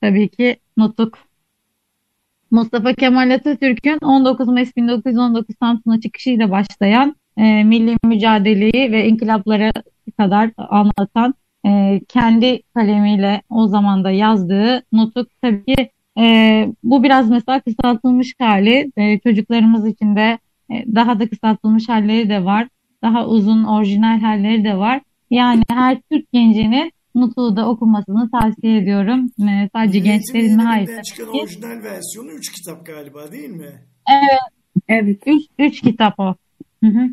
tabii ki Nutuk. Mustafa Kemal Atatürk'ün 19 Mayıs 1919 Samsun'a çıkışıyla başlayan e, milli mücadeleyi ve inkılapları kadar anlatan e, kendi kalemiyle o zaman da yazdığı Nutuk tabii ki e, bu biraz mesela kısaltılmış hali e, çocuklarımız için de daha da kısaltılmış halleri de var. Daha uzun orijinal halleri de var. Yani her Türk gencinin Nutuk'u da okumasını tavsiye ediyorum. E, sadece gençlerin mi hayır. orijinal versiyonu 3 kitap galiba değil mi? Evet. Evet. 3 kitap o. Hı hı.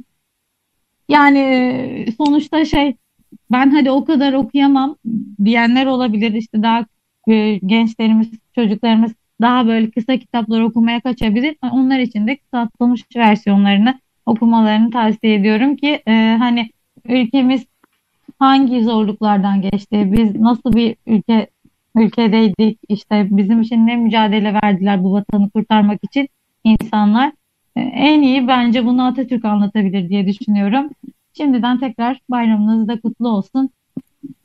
Yani e, sonuçta şey ben hadi o kadar okuyamam diyenler olabilir. İşte daha e, gençlerimiz, çocuklarımız daha böyle kısa kitaplar okumaya kaçabilir. Onlar için de kısaltılmış versiyonlarını okumalarını tavsiye ediyorum ki e, hani ülkemiz hangi zorluklardan geçti, biz nasıl bir ülke ülkedeydik, işte bizim için ne mücadele verdiler bu vatanı kurtarmak için insanlar. E, en iyi bence bunu Atatürk anlatabilir diye düşünüyorum. Şimdiden tekrar bayramınız da kutlu olsun.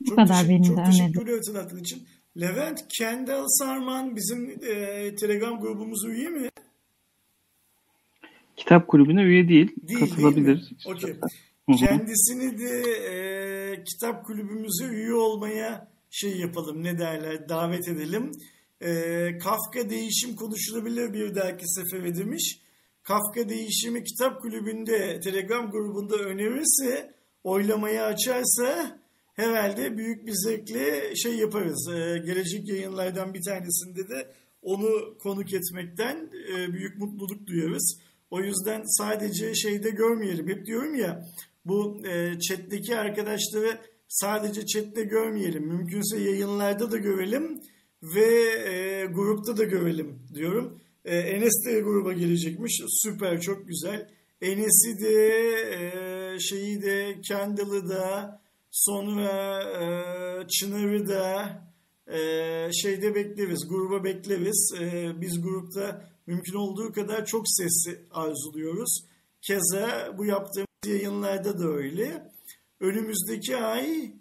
Bu çok kadar benim de önerim. Çok teşekkür hatırlattığın için. Levent Kendall Sarman bizim e, Telegram grubumuz üye mi? Kitap kulübüne üye değil. değil katılabilir. Okey. Kendisini de e, kitap kulübümüze üye olmaya şey yapalım ne derler davet edelim. E, Kafka değişim konuşulabilir bir dahaki sefere demiş. Kafka değişimi kitap kulübünde Telegram grubunda önerirse oylamayı açarsa herhalde büyük bir zevkle şey yaparız. E, gelecek yayınlardan bir tanesinde de onu konuk etmekten e, büyük mutluluk duyarız. O yüzden sadece şeyde görmeyelim. Hep diyorum ya Bu e, chat'teki arkadaşları sadece chat'te görmeyelim. Mümkünse yayınlarda da görelim ve e, grupta da görelim diyorum. E, Enes de gruba gelecekmiş. Süper, çok güzel. Enes'i de, e, şeyi de, Kendall'ı da, sonra e, Çınar'ı da e, şeyde bekleriz, gruba bekleriz. E, biz grupta mümkün olduğu kadar çok sesli arzuluyoruz. Keza bu yaptığımız yayınlarda da öyle. Önümüzdeki ay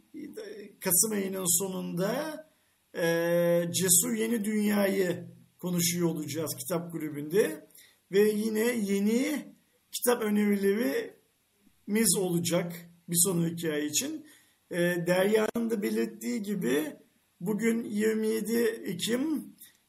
Kasım ayının sonunda e, Cesur Yeni Dünya'yı konuşuyor olacağız kitap kulübünde. Ve yine yeni kitap önerilerimiz olacak bir sonraki ay için. E, Derya'nın da belirttiği gibi bugün 27 Ekim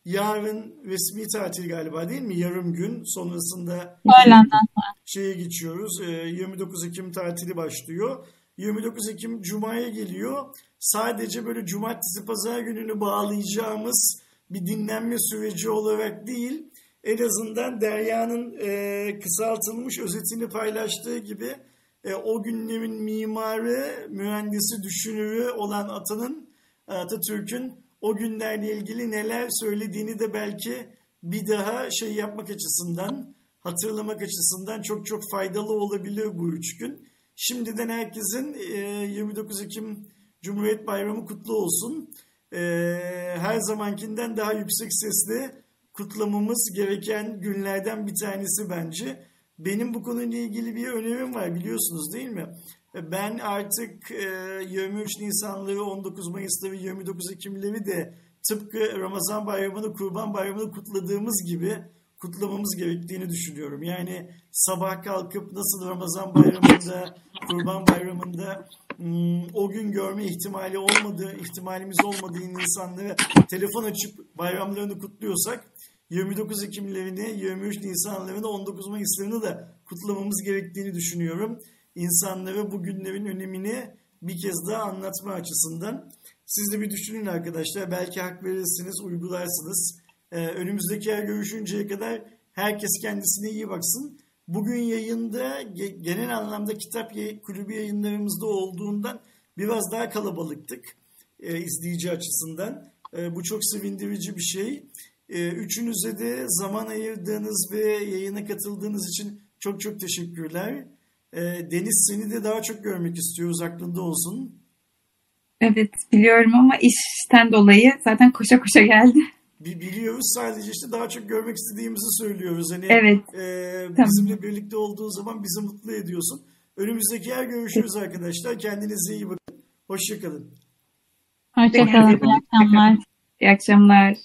yarın resmi tatil galiba değil mi? Yarım gün sonrasında Öğlenden şeye geçiyoruz. E, 29 Ekim tatili başlıyor. 29 Ekim Cuma'ya geliyor. Sadece böyle cumartesi pazar gününü bağlayacağımız bir dinlenme süreci olarak değil, en azından Derya'nın e, kısaltılmış özetini paylaştığı gibi e, o günlerin mimarı, mühendisi, düşünürü olan Atan'ın, Atatürk'ün o günlerle ilgili neler söylediğini de belki bir daha şey yapmak açısından, hatırlamak açısından çok çok faydalı olabilir bu üç gün. Şimdiden herkesin e, 29 Ekim Cumhuriyet Bayramı kutlu olsun. E, her zamankinden daha yüksek sesle kutlamamız gereken günlerden bir tanesi bence. Benim bu konuyla ilgili bir önerim var biliyorsunuz değil mi? Ben artık e, 23 Nisanları, 19 Mayısları, 29 Ekimleri de tıpkı Ramazan Bayramı'nı, Kurban Bayramı'nı kutladığımız gibi kutlamamız gerektiğini düşünüyorum. Yani sabah kalkıp nasıl Ramazan Bayramı'nda, Kurban Bayramı'nda hmm, o gün görme ihtimali olmadığı, ihtimalimiz olmadığı insanlara telefon açıp bayramlarını kutluyorsak 29 Ekimlerini, 23 Nisanlarını, 19 Mayıslarını da kutlamamız gerektiğini düşünüyorum. İnsanlara bu günlerin önemini bir kez daha anlatma açısından. Siz de bir düşünün arkadaşlar. Belki hak verirsiniz, uygularsınız. Ee, önümüzdeki ay görüşünceye kadar herkes kendisine iyi baksın. Bugün yayında ge- genel anlamda kitap kulübü yayınlarımızda olduğundan biraz daha kalabalıktık e, izleyici açısından. E, bu çok sevindirici bir şey. E, üçünüze de zaman ayırdığınız ve yayına katıldığınız için çok çok teşekkürler. E, Deniz seni de daha çok görmek istiyoruz aklında olsun. Evet biliyorum ama işten dolayı zaten koşa koşa geldi. Bi- Biliyoruz sadece işte daha çok görmek istediğimizi söylüyoruz. Hani Evet. e, Tamam. bizimle birlikte olduğu zaman bizi mutlu ediyorsun. Önümüzdeki ay görüşürüz arkadaşlar. Kendinize iyi bakın. Hoşçakalın. Hoşçakalın. İyi akşamlar. İyi akşamlar.